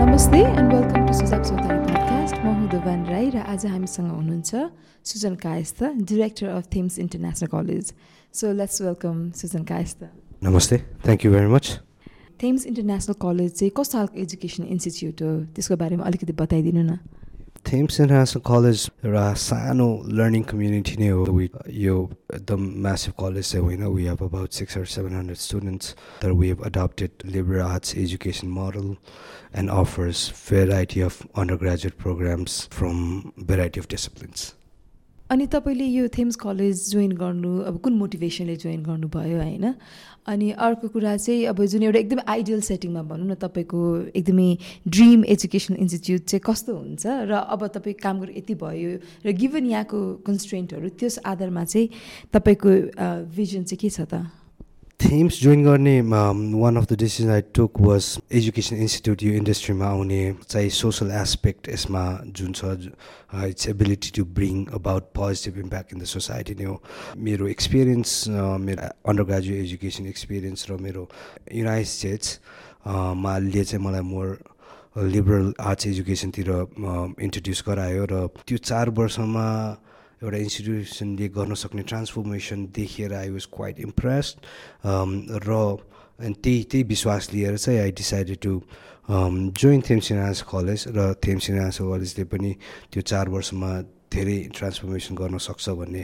नमस्ते and welcome to सुजाक चौतारी podcast म हुँ देवान राई र आज हामीसँग हुनुहुन्छ Sujan Kayastha director of Thames international college so let's welcome Sujan Kayastha नमस्ते thank you very much Thames international college चाहिँ कस्तो खालको एजुकेसन इन्स्टिच्युट हो? त्यसको बारेमा अलिकति बताइदिनु न। थेम्स इन्टरनेसनल कलेज एउटा सानो लर्निङ कम्युनिटी नै हो वी यो एकदम म्यासिभ कलेज चाहिँ होइन we have about six or seven hundred students तर we have adapted liberal arts education model and offers variety of undergraduate programmes from variety of disciplines अनि तपाईँले यो थेम्स कलेज जोइन गर्नु अब कुन मोटिभेसनले जोइन गर्नुभयो होइन? अनि अर्को कुरा चाहिँ अब जुन एउटा एकदमै आइडियल सेटिङमा भनौँ न तपाईँको एकदमै ड्रिम एजुकेसनल इन्स्टिच्युट चाहिँ कस्तो हुन्छ? र अब तपाईँ काम गरेर यति भयो र गिभन यहाँको कन्सट्रेन्टहरू त्यस आधारमा चाहिँ तपाईँको भिजन चाहिँ के छ त? थेम्स जोइन गर्ने one of the decision I took was education institute यो इन्डस्ट्रीमा आउने चाहिँ सोसल एस्पेक्ट यसमा जुन छ it's ability to bring about positive impact in the society नै हो मेरो एक्सपिरियन्स मेरो अन्डर ग्रेजुएट एजुकेसन एक्सपिरियन्स र मेरो युनाइटेड स्टेट्समा ले चाहिँ मलाई मोर लिबरल आर्ट्स एजुकेसनतिर इन्ट्रोड्युस गरायो र त्यो चार वर्षमा एउटा इन्स्टिट्युसनले गर्न सक्ने ट्रान्सफर्मेसन देखेर आई वाज क्वाइट इम्प्रेस्ड र त्यही त्यही विश्वास लिएर चाहिँ आई डिसाइडेड टु जोइन थेम्सिनास कलेज र थेम्सिनास कलेजले पनि त्यो चार वर्षमा धेरै ट्रान्सफर्मेसन गर्न सक्छ भन्ने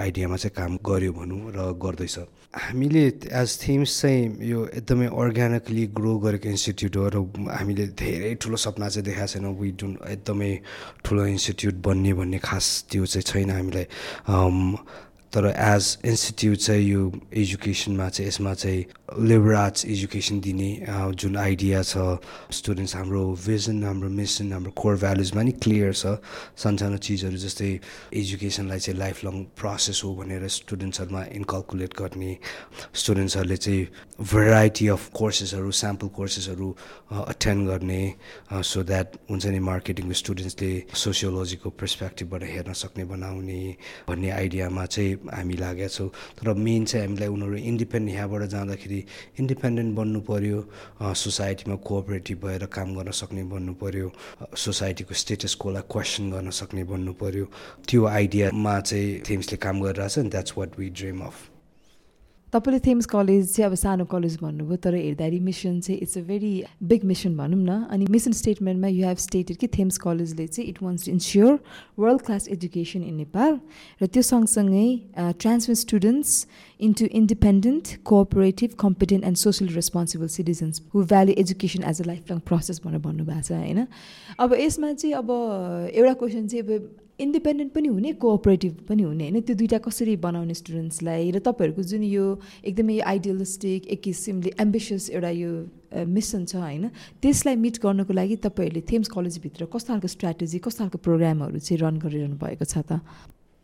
आइडियामा चाहिँ काम गर्यो भनौँ र गर्दैछ। हामीले एज थिम्स चाहिँ यो एकदमै अर्ग्यानिकली ग्रो गरेको इन्स्टिट्युट हो र हामीले धेरै ठुलो सपना चाहिँ देखाएको छैन। वी डुन एकदमै ठुलो इन्स्टिट्युट बन्ने भन्ने खास त्यो चाहिँ छैन हामीलाई। तर एज इन्स्टिट्युट चाहिँ यो एजुकेसनमा चाहिँ यसमा चाहिँ लिबरल आर्ट्स एजुकेसन दिने जुन आइडिया छ स्टुडेन्ट्स हाम्रो भिजन हाम्रो मिसन हाम्रो कोर भ्यालुजमा नि क्लियर छ। सानसानो चिजहरू जस्तै एजुकेसनलाई चाहिँ लाइफ लङ प्रोसेस हो भनेर स्टुडेन्ट्सहरूमा इन्कल्कुलेट गर्ने स्टुडेन्ट्सहरूले चाहिँ भेराइटी अफ कोर्सेसहरू स्याम्पल कोर्सेसहरू अटेन्ड गर्ने सो द्याट हुन्छ नि मार्केटिङको स्टुडेन्ट्सले सोसियोलोजीको पर्सपेक्टिभबाट हेर्न सक्ने बनाउने भन्ने आइडियामा चाहिँ हामी लागेका छौँ। तर मेन चाहिँ हामीलाई उनीहरू इन्डिपेन्डेन्ट यहाँबाट जाँदाखेरि इन्डिपेन्डेन्ट बन्नु पऱ्यो सोसाइटीमा कोअपरेटिभ भएर काम गर्न सक्ने बन्नु पऱ्यो सोसाइटीको स्टेटस कोलाई क्वेसन गर्न सक्ने बन्नु पऱ्यो त्यो आइडियामा चाहिँ थेम्सले काम गरिरहेछ नि that's what we dream of तपाईँले थेम्स कलेज चाहिँ अब सानो कलेज भन्नुभयो तर हेर्दाखेरि मिसन चाहिँ it's a very big mission भनौँ न। अनि मिसन स्टेटमेन्टमा यु हेभ स्टेटेड कि थेम्स कलेजले चाहिँ it wants to ensure world class education in Nepal र त्यो सँगसँगै transfer students into independent cooperative competent and social responsible citizens who value education as a lifelong process भनेर भन्नुभएको छ होइन? अब यसमा चाहिँ अब एउटा क्वेसन चाहिँ अब इन्डिपेन्डेन्ट पनि हुने कोअपरेटिभ पनि हुने होइन? त्यो दुइटा कसरी बनाउने स्टुडेन्ट्सलाई र तपाईँहरूको जुन यो एकदमै आइडियलिस्टिक एक किसिमले एम्बिसियस एउटा यो मिसन छ होइन? त्यसलाई मिट गर्नको लागि तपाईँहरूले थेम्स कलेजभित्र कस्तो खालको स्ट्राटेजी कस्तो खालको प्रोग्रामहरू चाहिँ रन गरिरहनु भएको छ त?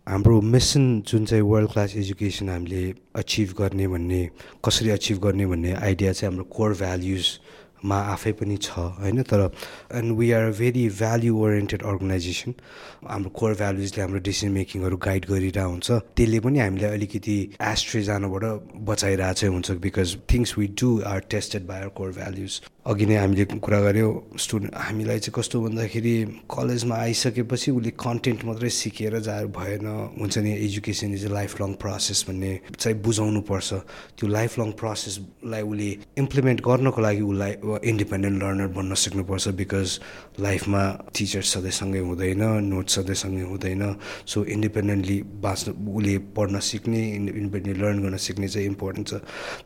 हाम्रो मिसन जुन चाहिँ वर्ल्ड क्लास एजुकेसन हामीले अचिभ गर्ने भन्ने कसरी अचिभ गर्ने भन्ने आइडिया चाहिँ हाम्रो कोर भ्याल्युज मा आफै पनि छ होइन? तर and we are very value oriented organisation हाम्रो कोर भ्यालुजले हाम्रो डिसिसन मेकिङहरू गाइड गरिरहेको हुन्छ। त्यसले पनि हामीलाई अलिकति एस्ट्रे जानबाट बचाइरहेको चाहिँ हुन्छ because things we do are tested by our core values अघि नै हामीले कुरा गऱ्यौँ स्टुडेन्ट हामीलाई चाहिँ कस्तो भन्दाखेरि कलेजमा आइसकेपछि उसले कन्टेन्ट मात्रै सिकेर जा भएन हुन्छ नि? Education is a lifelong process भन्ने चाहिँ बुझाउनु पर्छ त्यो लाइफ लङ प्रोसेसलाई उसले इम्प्लिमेन्ट गर्नको लागि उसलाई इन्डिपेन्डेन्ट लर्नर बन्न सिक्नुपर्छ बिकज लाइफमा टिचर्स सधैँसँगै हुँदैन नोट्स सधैँसँगै हुँदैन. सो इन्डिपेन्डेन्टली बाँच्नु उसले पढ्न सिक्ने इन्डिपेन्डेन्टली लर्न गर्न सिक्ने चाहिँ इम्पोर्टेन्ट छ.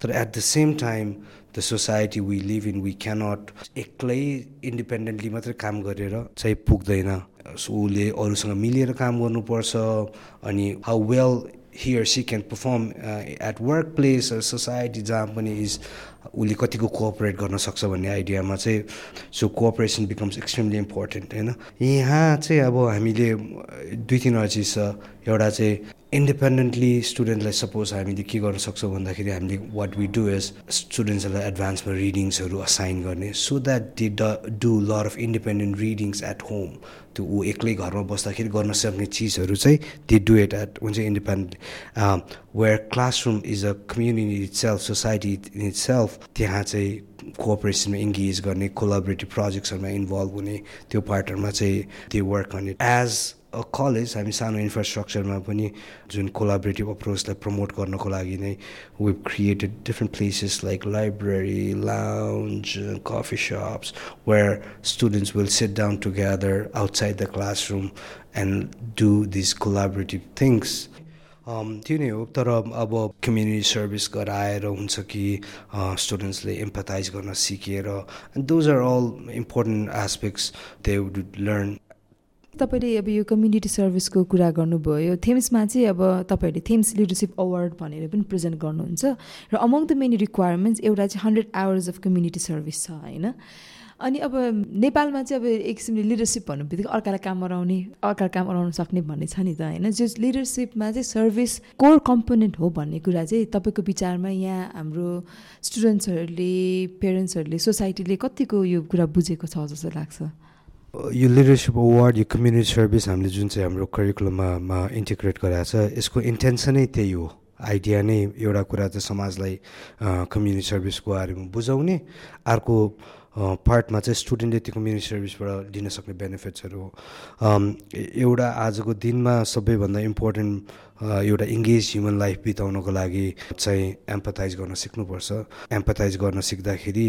तर at the same time the society we live in we cannot एक्लै इन्डिपेन्डेन्टली मात्रै काम गरेर चाहिँ पुग्दैन. सो उसले अरूसँग मिलेर काम गर्नुपर्छ अनि how well he or she can perform at workplace society जहाँ पनि इज उसले कतिको कोअपरेट गर्न सक्छ भन्ने आइडियामा चाहिँ so cooperation becomes extremely important होइन? यहाँ चाहिँ अब हामीले दुई तिनवटा चिज छ। एउटा चाहिँ इन्डिपेन्डेन्टली स्टुडेन्टलाई सपोज हामीले के गर्न सक्छौँ भन्दाखेरि हामीले वाट वी डु एज स्टुडेन्ट्सहरूलाई एडभान्समा रिडिङ्सहरू असाइन गर्ने सो द्याट दे ड do lot of independent readings at home त्यो ऊ एक्लै घरमा बस्दाखेरि गर्न सक्ने चिजहरू चाहिँ दे डु इट एट हुन्छ independent where classroom is a community itself society in itself त्यहाँ चाहिँ कोअपरेसनमा इङ्गेज गर्ने कोलाबरेटिभ प्रोजेक्ट्सहरूमा इन्भल्भ हुने त्यो पार्टहरूमा चाहिँ त्यो वर्क गर्ने एज कलेज हामी सानो इन्फ्रास्ट्रक्चरमा पनि जुन कोलाबरेटिभ अप्रोचलाई प्रमोट गर्नको लागि नै we created different places like library lounge coffee shops where students will sit down together outside the classroom and do this collaborative things त्यो नै हो तर अब कम्युनिटी सर्भिस गराएर हुन्छ कि स्टुडेन्ट्सले एम्पथाइज गर्न सिकेर those are all important aspects they would learn तपाईँले अब यो कम्युनिटी सर्भिसको कुरा गर्नुभयो थेम्समा चाहिँ अब तपाईँहरूले थेम्स लिडरसिप अवार्ड भनेर पनि प्रेजेन्ट गर्नुहुन्छ र अमङ द मेनी रिक्वायरमेन्ट्स एउटा चाहिँ hundred hours of community service छ होइन? अनि अब नेपालमा चाहिँ अब एक किसिमले लिडरसिप भन्नु बित्तिकै अर्कालाई काम गराउने अर्कालाई काम गराउन सक्ने भन्ने छ नि त होइन? जो लिडरसिपमा चाहिँ सर्भिस कोर कम्पोनेन्ट हो भन्ने कुरा चाहिँ तपाईँको विचारमा यहाँ हाम्रो स्टुडेन्ट्सहरूले पेरेन्ट्सहरूले सोसाइटीले कतिको यो कुरा बुझेको छ जस्तो लाग्छ? यो लिडरसिप अवार्ड यो कम्युनिटी सर्भिस हामीले जुन चाहिँ हाम्रो करिकुलममा इन्टिग्रेट गराएको छ यसको इन्टेन्सनै त्यही हो। आइडिया नै एउटा कुरा चाहिँ समाजलाई कम्युनिटी सर्भिसको बारेमा बुझाउने अर्को पार्टमा चाहिँ स्टुडेन्टले त्यो कम्युनिटी सर्भिसबाट लिन सक्ने बेनिफिट्सहरू एउटा आजको दिनमा सबैभन्दा इम्पोर्टेन्ट एउटा इङ्गेज ह्युमन लाइफ बिताउनको लागि चाहिँ एम्पथाइज गर्न सिक्नुपर्छ। एम्पथाइज गर्न सिक्दाखेरि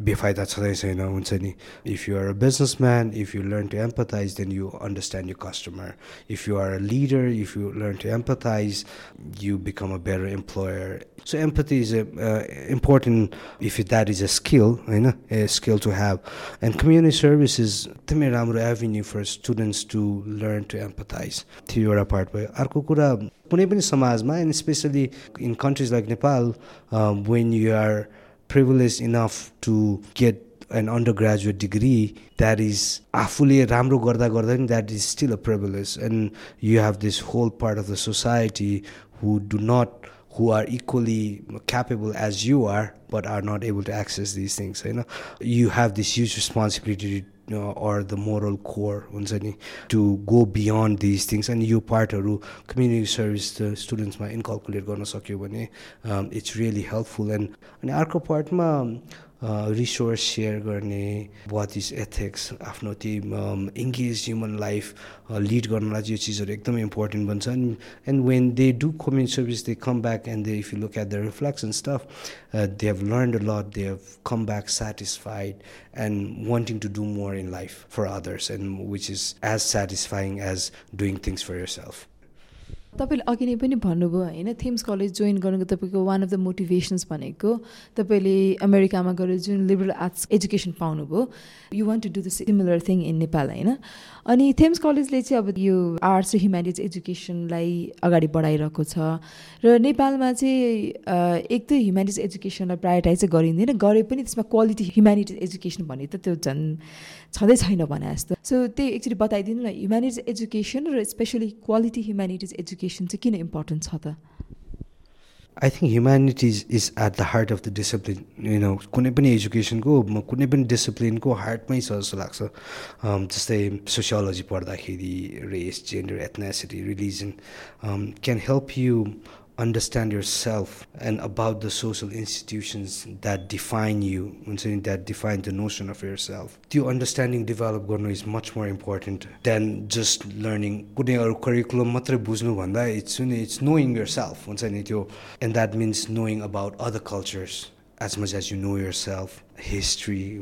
बेफाइदा छँदै छैन हुन्छ नि। If you are a businessman if you learn to empathise then you understand you customer if you are a leader if you learn to empathise you become a better employer so empathy is a important if that is a skill होइन a skill to have and community service is एकदमै राम्रो avenue for students to learn to empathise त्यो एउटा part भयो अर्को कुरा कुनै पनि समाजमा and specially in countries like Nepal when you are privilege enough to get an undergraduate degree that is आफूले राम्रो गर्दा गर्दा पनि that is still a privilege and you have this whole part of the society who do not who are equally capable as you are but are not able to access these things you know you have this huge responsibility or the moral core हुन्छ नि to go beyond these things अनि यो पार्टहरू community service स्टुडेन्ट्समा इन्कल्कुलेट गर्न सक्यो भने it's really helpful and अनि अर्को पार्टमा resource share गर्ने वाट इज एथिक्स आफ्नो त्यो इङ्गेज ह्युमन लाइफ लिड गर्नलाई चाहिँ यो चिजहरू एकदमै इम्पोर्टेन्ट बन्छ and when they do community service they come back and they if you look at the reflection stuff they have learn a lot they have come back satisfied and wanting to do more in life for others and which is as satisfying as doing things for yourself तपाईँले अघि नै पनि भन्नुभयो होइन Thames college join गर्नुको तपाईँको one of the motivations भनेको तपाईँले अमेरिकामा गएर जुन लिबरल आर्ट्स एजुकेसन पाउनुभयो you want to do the similar thing in Nepal होइन? अनि थेम्स कलेजले चाहिँ अब यो आर्ट्स र ह्युमेनिटिज एजुकेसनलाई अगाडि बढाइरहेको छ। र नेपालमा चाहिँ एक त ह्युमेनिटिज एजुकेसनलाई प्रायोरिटाइज चाहिँ गरिँदैन गरे पनि त्यसमा क्वालिटी ह्युमेनिटिज एजुकेसन भने त त्यो झन् छँदै छैन भने जस्तो। सो त्यही एक्चुली बताइदिनु न ह्युमेनिटिज एजुकेसन र स्पेसली क्वालिटी ह्युमेनिटिज एजुकेसन चाहिँ किन इम्पोर्टेन्ट छ त? I think humanities is at the heart of the discipline you know कुनै पनि एजुकेसनको कुनै पनि डिसिप्लिनको हार्टमै छ जस्तो लाग्छ जस्तै सोसियोलोजी पढ्दाखेरि race gender ethnicity religion can help you understand yourself and about the social institutions that define you and that define the notion of yourself the understanding develop gonna is much more important than just learning. Curriculum it's it's knowing yourself and that means knowing about other cultures as much as you know yourself history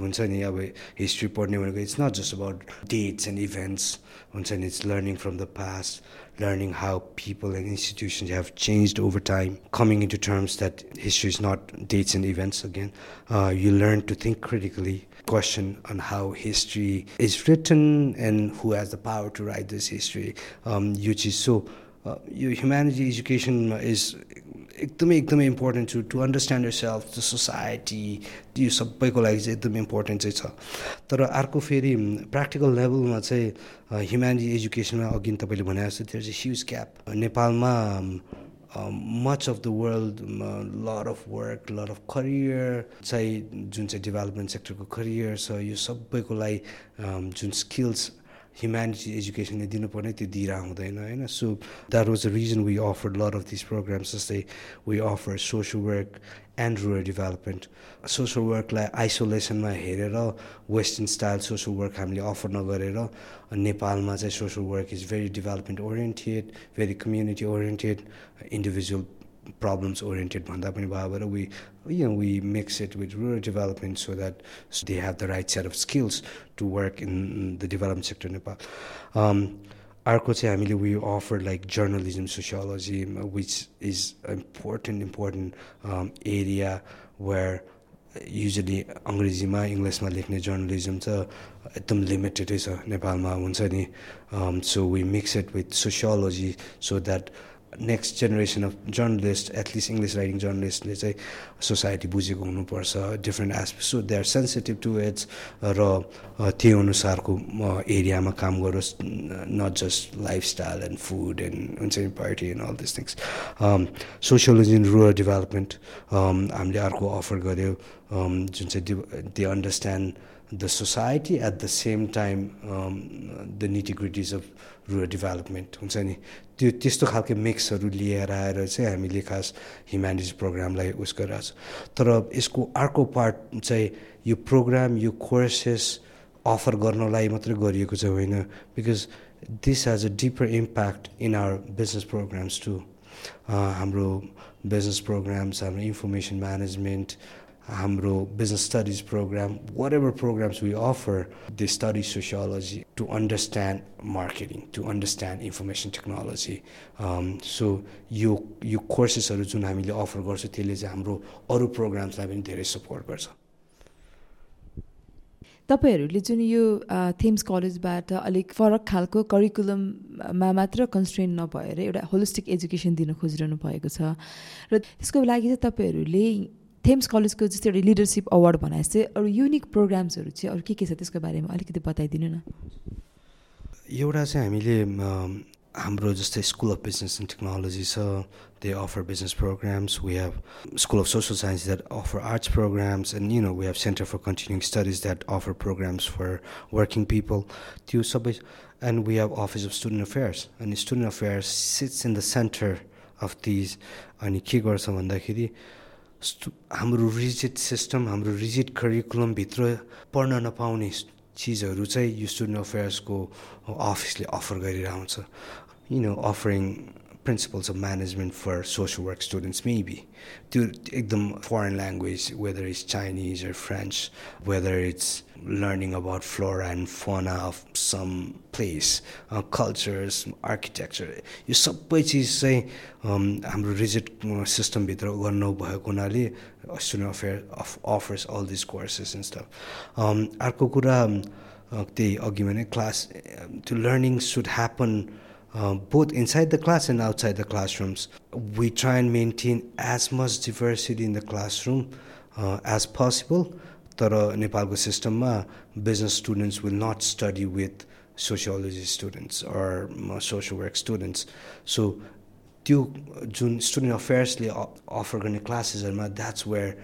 history it's not just about dates and events it's learning from the past learning how people and institutions have changed over time, coming into terms that history is not dates and events again. Uh, you learn to think critically, question on how history is written and who has the power to write this history. Um, which is so, uh, humanity education is एकदमै एकदमै important छु to understand yourself the society यो सबैको लागि चाहिँ एकदमै important चाहिँ छ। तर अर्को फेरि प्र्याक्टिकल लेभलमा चाहिँ ह्युम्यानिटी एजुकेसनमा अघि तपाईँले भने जस्तो त्यो चाहिँ ह्युज क्याप नेपालमा much of the world lot of work lot of career चाहिँ जुन चाहिँ डेभलपमेन्ट सेक्टरको करियर छ यो सबैको लागि जुन स्किल्स ह्युम्यानिटी एजुकेसनले दिनुपर्ने त्यो दिइरह हुँदैन होइन so that was the reason we offer lot of this programmes जस्तै we offer social work and rural development social वर्कलाई आइसोलेसनमा हेरेर वेस्टर्न स्टाइल सोसियल वर्क हामीले अफर नगरेर नेपालमा चाहिँ social work is very development oriented very community oriented individual problems oriented bhanda pani bhaber we you know we mix it with rural development so that so they have the right set of skills to work in the development sector in Nepal um, अर्को चाहिँ हामीले we offer like journalism sociology which is important important area where usually अङ्ग्रेजीमा इङ्ग्लिसमा लेख्ने journalism त एकदम लिमिटेडै छ नेपालमा हुन्छ नि so we mix it with sociology so that next generation of journalist at least English writing जर्नलिस्टले चाहिँ सोसाइटी बुझेको हुनुपर्छ different aspect so they are sensitive to its र त्यही अनुसारको एरियामा काम गरोस् not just lifestyle and food and हुन्छ नि party and all this things sociology in rural development हामीले अर्को अफर गऱ्यो जुन चाहिँ they understand the society at the same time the nitty gritties of rural development हुन्छ नि। त्यो त्यस्तो खालको मिक्सहरू लिएर आएर चाहिँ हामीले खास ह्युम्यानिटिज प्रोग्रामलाई उस गरिरहेको छ। तर यसको अर्को पार्ट चाहिँ यो प्रोग्राम यो कोर्सेस अफर गर्नलाई मात्रै गरिएको चाहिँ होइन because this has a deeper impact in our business programmes to हाम्रो बिजनेस प्रोग्राम्स हाम्रो इन्फर्मेसन म्यानेजमेन्ट हाम्रो business studies program, whatever programs we offer, they study sociology to understand marketing, to understand information technology. Um, so यो यो कोर्सेसहरू जुन हामीले offer गर्छौँ त्यसले चाहिँ हाम्रो अरू प्रोग्राम्सलाई पनि धेरै सपोर्ट गर्छ तपाईँहरूले जुन यो थेम्स कलेजबाट अलिक फरक खालको करिकुलममा मात्र कन्सट्रेन्ट नभएर एउटा होलिस्टिक एजुकेसन दिन खोजिरहनु भएको छ र त्यसको लागि चाहिँ तपाईँहरूले थेम्स कलेजको जस्तै एउटा लिडरसिप अवार्ड बनाए चाहिँ अरू युनिक प्रोग्राम्सहरू चाहिँ अरू के के छ त्यसको बारेमा अलिकति बताइदिनु न? एउटा चाहिँ हामीले हाम्रो जस्तै school of business and technology छ। They offer business programmes we have school of social science that offer arts programmes and you know we have centre for continuing studies that offer programmes for working people त्यो सबै and we have office of student affairs अनि student affairs sits in the centre of these अनि के गर्छ भन्दाखेरि हाम्रो rigid system हाम्रो rigid करिकुलमभित्र पढ्न नपाउने चिजहरू चाहिँ यो स्टुडेन्ट अफेयर्सको अफिसले अफर गरिरहन्छ you know offering principles of management for social work students maybe to them foreign language whether it's chinese or french whether it's learning about flora and fauna of some place uh, cultures architecture यो सबै चिज चाहिँ हाम्रो rigid सिस्टमभित्र गर्नु भएको हुनाले student affair of offers all this courses and stuff अर्को कुरा त्यही अघि भने क्लास त्यो learning should happen uh, both inside the class and outside the classrooms. We try and maintain as much diversity in the classroom uh, as possible. तर नेपालको सिस्टममा business students will not study with sociology students or social work students. So त्यो जुन student अफेयर्सले offer गर्ने क्लासेसहरूमा that's where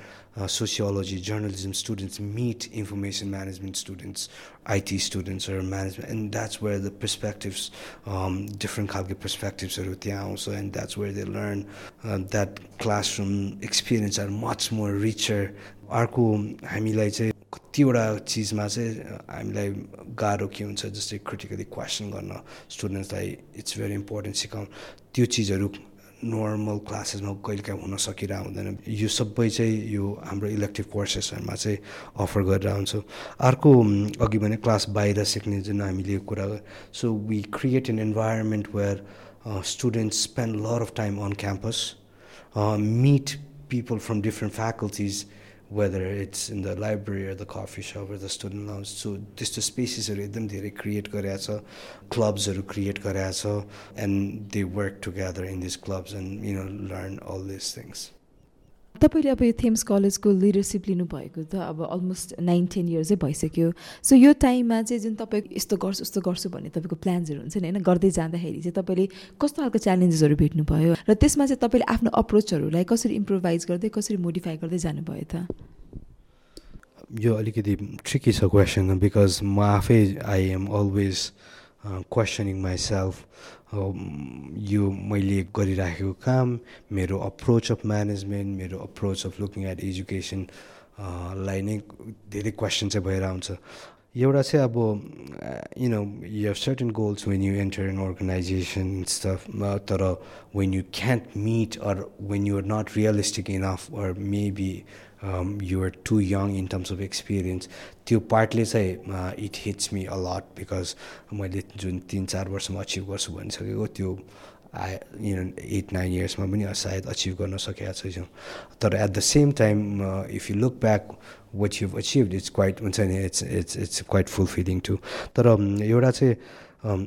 sociology, journalism students meet information management students, IT students, or management, and that's where the perspectives, um, different खालको perspectivesहरू त्यहाँ आउँछ and that's where they learn uh, that classroom experience are much more richer. अर्को हामीलाई चाहिँ कतिवटा चिजमा चाहिँ हामीलाई गाह्रो के हुन्छ जस्तै क्रिटिकली क्वेसन गर्न स्टुडेन्ट्सलाई इट्स भेरी इम्पोर्टेन्ट सिकाउनु। त्यो चिजहरू नर्मल क्लासेसमा कहिलेकाहीँ हुन सकिरहेको हुँदैन। यो सबै चाहिँ यो हाम्रो इलेक्टिभ कोर्सेसहरूमा चाहिँ अफर गरेर हुन्छौँ अर्को अघि भने क्लास बाहिर सिक्ने जुन हामीले कुरा so we create an environment where students spend lot of time on campus meet people from different faculties whether it's in the library or the coffee shop or the student lounge. So त्यस्तो स्पेसेसहरू एकदम धेरै create गरेको छ क्लब्सहरू create गरेको छ and they work together in this clubs and you know learn all this things तपाईँले अब यो थेम्स कलेजको लिडरसिप लिनुभएको त अब अलमोस्ट नाइन टेन इयर्सै भइसक्यो। सो यो टाइममा चाहिँ जुन तपाईँ यस्तो गर्छु यस्तो गर्छु भन्ने तपाईँको प्लान्सहरू हुन्छ नि होइन गर्दै जाँदाखेरि चाहिँ तपाईँले कस्तो खालको च्यालेन्जेसहरू भेट्नुभयो? र त्यसमा चाहिँ तपाईँले आफ्नो अप्रोचहरूलाई कसरी इम्प्रोभाइज गर्दै कसरी मोडिफाई गर्दै जानुभयो त? यो अलिकति ट्रिकी छ क्वेसन बिकज म आफै I am always questioning myself यो मैले गरिराखेको काम मेरो अप्रोच अफ म्यानेजमेन्ट मेरो approach of looking at education लाई नै धेरै क्वेसन चाहिँ भएर आउँछ. एउटा चाहिँ अब you know you have certain goals when you enter an organisation stuff तर when you can't meet or when you are not realistic enough or maybe you are too young in terms of experience त्यो पार्टले चाहिँ it hits me a lot because मैले जुन तिन चार वर्षमा achieve गर्छु भनिसकेको त्यो आई यु एट नाइन इयर्समा पनि सायद अचिभ गर्न सकेका छैछौँ तर at the same time if you look back what you've achieved it's quite हुन्छ नि it's it's it's quite fulfilling to तर एउटा चाहिँ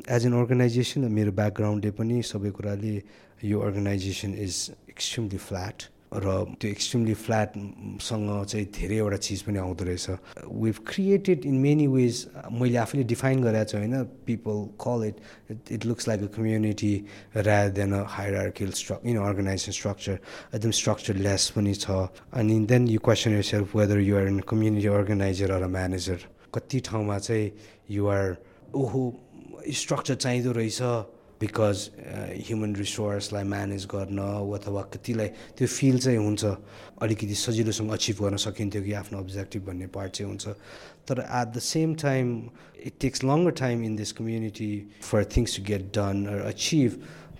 एज एन अर्गनाइजेसन मेरो ब्याकग्राउन्डले पनि सबै कुराले यो अर्गनाइजेसन इज एक्सट्रिमली फ्ल्याट र त्यो एक्सट्रिमली फ्ल्याटसँग चाहिँ धेरैवटा चिज पनि आउँदो रहेछ। We've created in many ways मैले आफैले डिफाइन गरेको छु होइन people call it it looks like a community rather than a higher struck in organisation structure एकदम स्ट्रक्चर लेस पनि छ। अनि then you question yourself whether you're in community organiser or a manager कति ठाउँमा चाहिँ युआर ओहो structure चाहिँदो रहेछ। बिकज ह्युमन रिसोर्सलाई म्यानेज गर्न अथवा कतिलाई त्यो फिल चाहिँ हुन्छ। अलिकति सजिलोसँग अचिभ गर्न सकिन्थ्यो कि आफ्नो अब्जेक्टिभ भन्ने पार्ट चाहिँ हुन्छ। तर at the same time it takes longer time in this community for things to get done achieve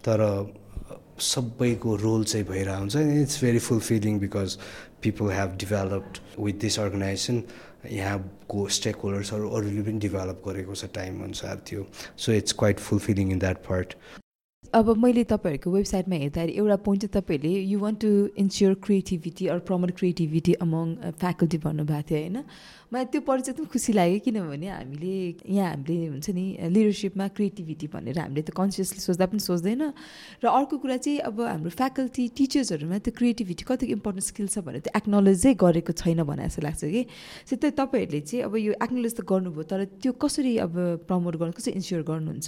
तर सबैको रोल चाहिँ भइरहेको हुन्छ। It's very fulfilling because people have developed with this organisation यहाँको स्टेक होल्डर्सहरू अरूले पनि डेभलप गरेको छ टाइम अनुसार थियो so it's quite fulfilling in that part अब मैले तपाईँहरूको वेबसाइटमा हेर्दाखेरि एउटा पोइन्ट चाहिँ तपाईँहरूले you want to ensure creativity or promote creativity among faculty भन्नुभएको थियो होइन? मलाई त्यो चाहिँ एकदम खुसी लाग्यो किनभने हामीले यहाँ हामीले हुन्छ नि लिडरसिपमा क्रिएटिभिटी भनेर हामीले त कन्सियसली सोच्दा पनि सोच्दैन। र अर्को कुरा चाहिँ अब हाम्रो फ्याकल्टी टिचर्सहरूमा त्यो क्रिएटिभिटी कतिको इम्पोर्टेन्ट स्किल छ भनेर त्यो एक्नोलेजै गरेको छैन भने जस्तो लाग्छ कि। सो त्यो तपाईँहरूले चाहिँ अब यो एक्नोलेज त गर्नुभयो तर त्यो कसरी अब प्रमोट गर्नु कसरी इन्स्योर गर्नुहुन्छ?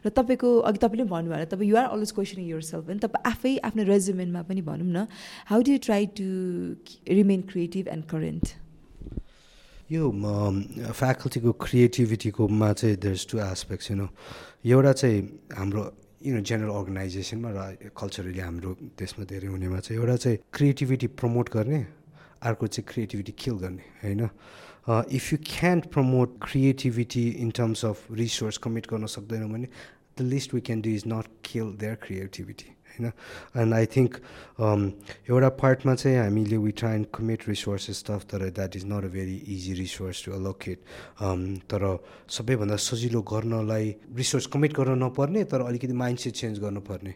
र तपाईँको अघि तपाईँले भन्नुभयो तपाईँ you're always questioning yourself भने तपाईँ आफै आफ्नो रेजुमेन्टमा पनि भनौँ न how do try to remain creative and current यो फ्याकल्टीको क्रिएटिभिटीकोमा चाहिँ there's two aspects you know एउटा चाहिँ हाम्रो यु नो जेनरल अर्गनाइजेसनमा र कल्चरली हाम्रो देशमा धेरै हुनेमा चाहिँ एउटा चाहिँ क्रिएटिभिटी प्रमोट गर्ने अर्को चाहिँ क्रिएटिभिटी किल गर्ने होइन? If you can't promote creativity in terms of resource commit गर्न सक्दैनौँ भने the least we can do is not kill their creativity होइन? एन्ड आई थिङ्क एउटा पार्टमा चाहिँ हामीले we try and commit resources stuff तर that is not a very easy resource to allocate तर सबैभन्दा सजिलो गर्नलाई रिसोर्स कमिट गर्न नपर्ने तर अलिकति माइन्डसेट चेन्ज गर्नुपर्ने.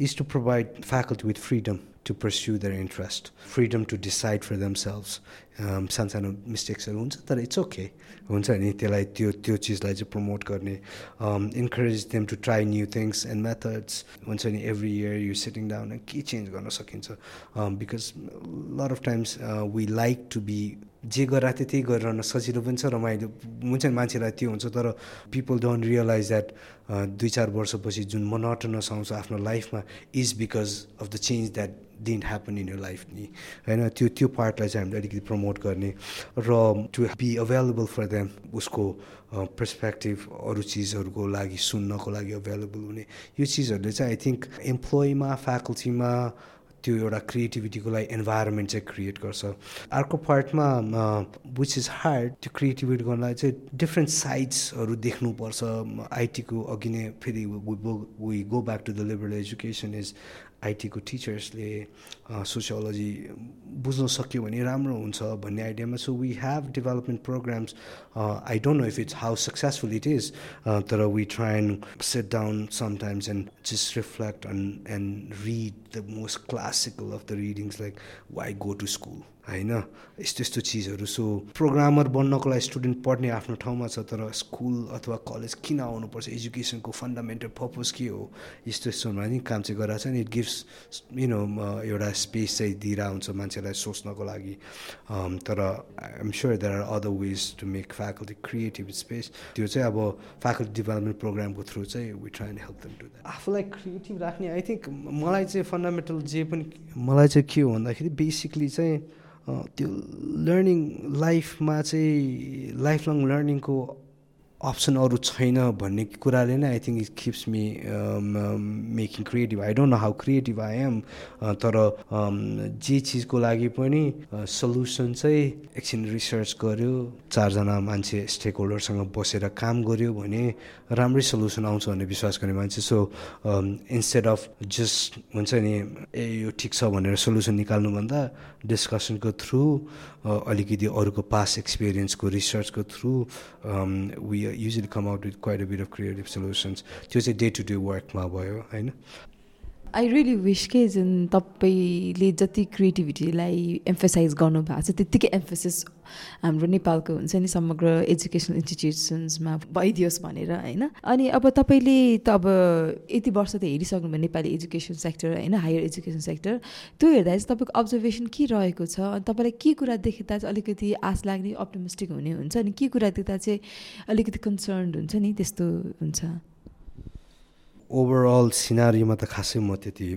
Is to provide faculty with freedom to pursue their interest freedom to decide for themselves सानो सानो मिस्टेक्सहरू हुन्छ तर इट्स ओके हुन्छ नि त्यसलाई त्यो त्यो चिजलाई चाहिँ प्रमोट गर्ने encourage them to try new things and methods हुन्छ नि every year you sitting down के चेन्ज गर्न सकिन्छ because lot of times we like to be जे गराएको थियो त्यही गरिरहन सजिलो पनि छ रमाइलो हुन्छ नि मान्छेलाई त्यो हुन्छ तर पिपल डोन्ट रियलाइज द्याट दुई चार वर्षपछि जुन मोनोटनस आउँछ आफ्नो लाइफमा is because of the change that didn't happen in your life नि। होइन त्यो त्यो पार्टलाई चाहिँ हामीले अलिकति प्रमोट गर्ने र to be available for them उसको पर्सपेक्टिभ अरू चिजहरूको लागि सुन्नको लागि अभाइलेबल हुने। यो चिजहरूले चाहिँ आई थिङ्क इम्प्लोइमा फ्याकल्टीमा त्यो एउटा क्रिएटिभिटीको लागि इन्भाइरोमेन्ट चाहिँ क्रिएट गर्छ। अर्को पार्टमा विच इज हार्ड त्यो क्रिएटिभिटी गर्नलाई चाहिँ डिफ्रेन्ट साइड्सहरू देख्नुपर्छ। आइटीको अघि नै फेरि we go back to the liberal education is आइटीको टिचर्सले सोसियोलोजी बुझ्न सक्यो भने राम्रो हुन्छ भन्ने आइडियामा so we have development programmes I don't know if it's how successful it is तर we try and set down sometimes and just reflect and and read the most classical of the readings like why go to school होइन? यस्तो यस्तो चिजहरू। So programmer बन्नको लागि student पढ्ने आफ्नो ठाउँमा छ तर स्कुल अथवा कलेज किन आउनुपर्छ? एजुकेसनको फन्डामेन्टल पर्पज के हो? यस्तो यस्तोमा नि काम चाहिँ गराएको छ नि इट गिभ्स यु नो एउटा स्पेस चाहिँ दिइरहेको हुन्छ मान्छेलाई सोच्नको लागि। तर I'm sure there are other ways to make faculty creative space त्यो चाहिँ अब फ्याकल्टी डेभलपमेन्ट प्रोग्रामको थ्रु चाहिँ we try and help them to that आफूलाई क्रिएटिभ राख्ने आई थिङ्क मलाई चाहिँ फन्डामेन्टल जे पनि मलाई चाहिँ के हो भन्दाखेरि बेसिकली चाहिँ त्यो लर्निङ लाइफमा चाहिँ लाइफ लङ लर्निङको अप्सन अरू छैन भन्ने कुराले नै I think it keeps me making creative I don't know how creative I am तर um, जे चिजको लागि पनि सल्युसन चाहिँ एकछिन रिसर्च गर्यो चारजना मान्छे स्टेक होल्डरसँग बसेर काम गर्यो भने राम्रै सल्युसन आउँछ भन्ने विश्वास गर्ने मान्छे. सो इन्स्टेड अफ जस्ट हुन्छ नि ए यो ठिक छ भनेर सल्युसन निकाल्नुभन्दा डिस्कसनको थ्रु अलिकति अरूको पास एक्सपिरियन्सको रिसर्चको through we usually come out with quite a bit of creative solutions त्यो चाहिँ डे टु डे वर्कमा भयो होइन I really wish के जुन तपाईँले जति क्रिएटिभिटीलाई एम्फसाइज गर्नुभएको छ त्यत्तिकै एम्फोसिस हाम्रो नेपालको हुन्छ नि समग्र एजुकेसनल इन्स्टिट्युसन्समा भइदियोस् भनेर होइन अनि अब तपाईँले त अब यति वर्ष त हेरिसक्नुभयो नेपाली एजुकेसन सेक्टर होइन हायर एजुकेसन सेक्टर त्यो हेर्दा चाहिँ तपाईँको अब्जर्भेसन के रहेको छ? अनि तपाईँलाई के कुरा देख्दा चाहिँ अलिकति आश लाग्ने अप्टोमिस्टिक हुने हुन्छ? अनि के कुरा देख्दा चाहिँ अलिकति कन्सर्न हुन्छ नि त्यस्तो हुन्छ? ओभरअल सिनारीमा त खासै म त्यति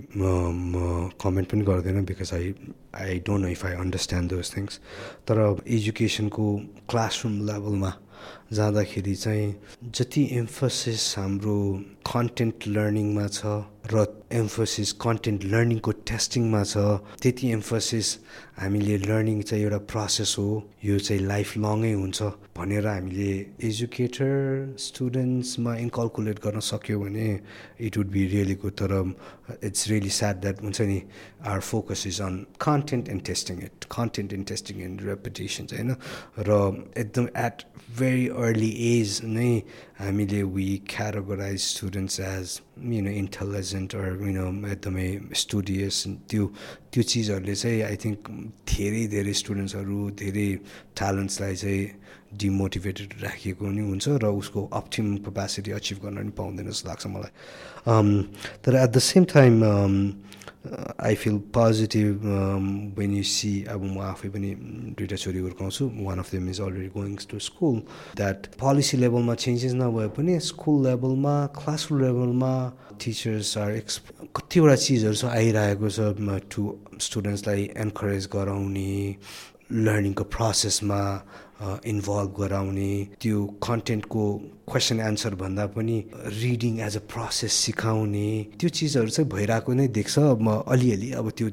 कमेन्ट पनि गर्दैन because I I don't know if I understand those things तर एजुकेसनको क्लासरुम लेभलमा जाँदाखेरि चाहिँ जति एम्फोसिस हाम्रो कन्टेन्ट लर्निङमा छ र एम्फोसिस कन्टेन्ट लर्निङको टेस्टिङमा छ। त्यति एम्फोसिस हामीले लर्निङ चाहिँ एउटा प्रोसेस हो। यो चाहिँ लाइफ लङै हुन्छ भनेर हामीले एजुकेटर स्टुडेन्ट्समा इन्कल्कुलेट गर्न सक्यो भने it would be really good तर इट्स रियली स्याड द्याट हुन्छ नि our focus is on content and testing it content and testing and reputations होइन? र एकदम एट भेरी अर्ली एज नै हामीले we categorise students as you know intelligent or you know एकदमै studious त्यो त्यो चिजहरूले चाहिँ आई थिङ्क धेरै धेरै स्टुडेन्ट्सहरू धेरै ट्यालेन्ट्सलाई चाहिँ डिमोटिभेटेड राखिएको पनि हुन्छ र उसको अप्टिमम क्यापेसिटी अचिभ गर्न पनि पाउँदैन जस्तो लाग्छ मलाई। Um, तर at the same time I feel positive when you see अब म आफै पनि दुइटा छोरी हुर्काउँछु one of them is already going to school that policy लेभलमा चेन्जेस नभए पनि स्कुल लेभलमा क्लासरुम लेभलमा टिचर्स आर एक्स कतिवटा चिजहरू छ आइरहेको छ टु स्टुडेन्ट्सलाई एन्करेज गराउने लर्निङको प्रोसेसमा इन्भल्भ गराउने त्यो कन्टेन्टको क्वेसन एन्सर भन्दा पनि रिडिङ एज अ प्रोसेस सिकाउने त्यो चिजहरू चाहिँ भइरहेको नै देख्छ। म अलिअलि अब त्यो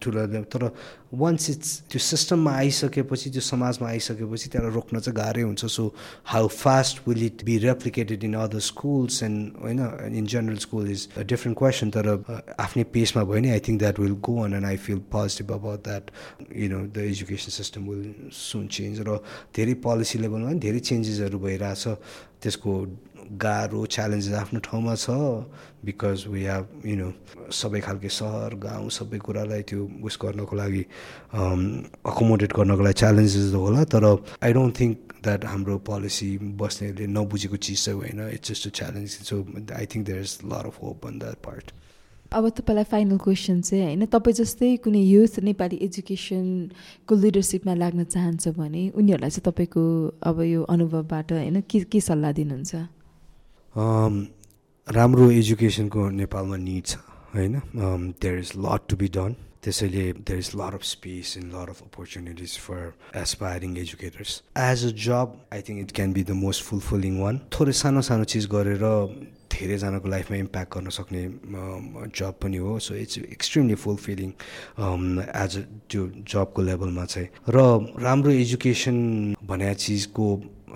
ठुलो तर वान्स इट्स त्यो सिस्टममा आइसकेपछि त्यो समाजमा आइसकेपछि त्यसलाई रोक्न चाहिँ गाह्रै हुन्छ। So how fast will it be replicated in other schools and होइन in general school is a different question तर आफ्नै पेसमा भयो नि I think that will go on and I feel positive about that you know the education system will soon change र धेरै policy लेभलमा पनि धेरै चेन्जेसहरू भइरहेछ। त्यसको गाह्रो च्यालेन्जेस आफ्नो ठाउँमा छ because we have you know सबै खालको सहर गाउँ सबै कुरालाई त्यो उस गर्नको लागि अकोमोडेट गर्नको लागि च्यालेन्जेस होला तर आई डोन्ट थिङ्क द्याट हाम्रो पोलिसी बस्नेले नबुझेको चिज चाहिँ होइन। It's just a challenge so I think there is lot of hope on that part अब तपाईँलाई फाइनल क्वेसन चाहिँ होइन तपाईँ जस्तै कुनै युथ नेपाली एजुकेसनको लिडरसिपमा लाग्न चाहन्छ भने उनीहरूलाई चाहिँ तपाईँको अब यो अनुभवबाट होइन के के सल्लाह दिनुहुन्छ? राम्रो एजुकेसनको नेपालमा निड छ होइन? There is lot to be done त्यसैले there is lot of space in lot of opportunities for aspiring educators as a job I think it can be the most fulfilling one थोरै सानो सानो चिज गरेर धेरैजनाको लाइफमा इम्प्याक्ट गर्न सक्ने जब पनि हो। So it's extremely fulfilling as a त्यो जबको लेभलमा चाहिँ। र राम्रो एजुकेसन भने चिजको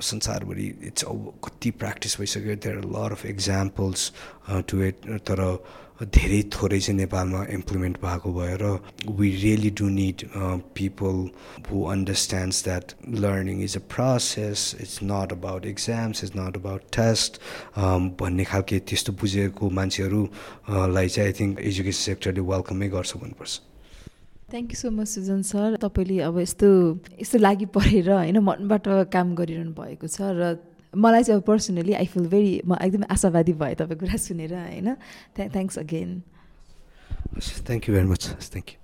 संसारभरि इट्स कति प्र्याक्टिस भइसक्यो। There lot of examples to it तर धेरै थोरै चाहिँ नेपालमा इम्प्लिमेन्ट भएको भएर we really do need people who understands that learning is a process it's not about exams is not about test भन्ने खालके त्यस्तो बुझेको मान्छेहरूलाई चाहिँ आई थिङ्क एजुकेसन सेक्टरले वेलकमै गर्छ भन्नुपर्छ। Thank you so much Sujan sir तपाईँले अब यस्तो यस्तो लागि परेर होइन मनबाट काम गरिरहनु भएको छ र मलाई चाहिँ अब पर्सनली आई फिल भेरी म एकदमै आशावादी भएँ तपाईँको कुरा सुनेर होइन? Thanks again thank you very much thank you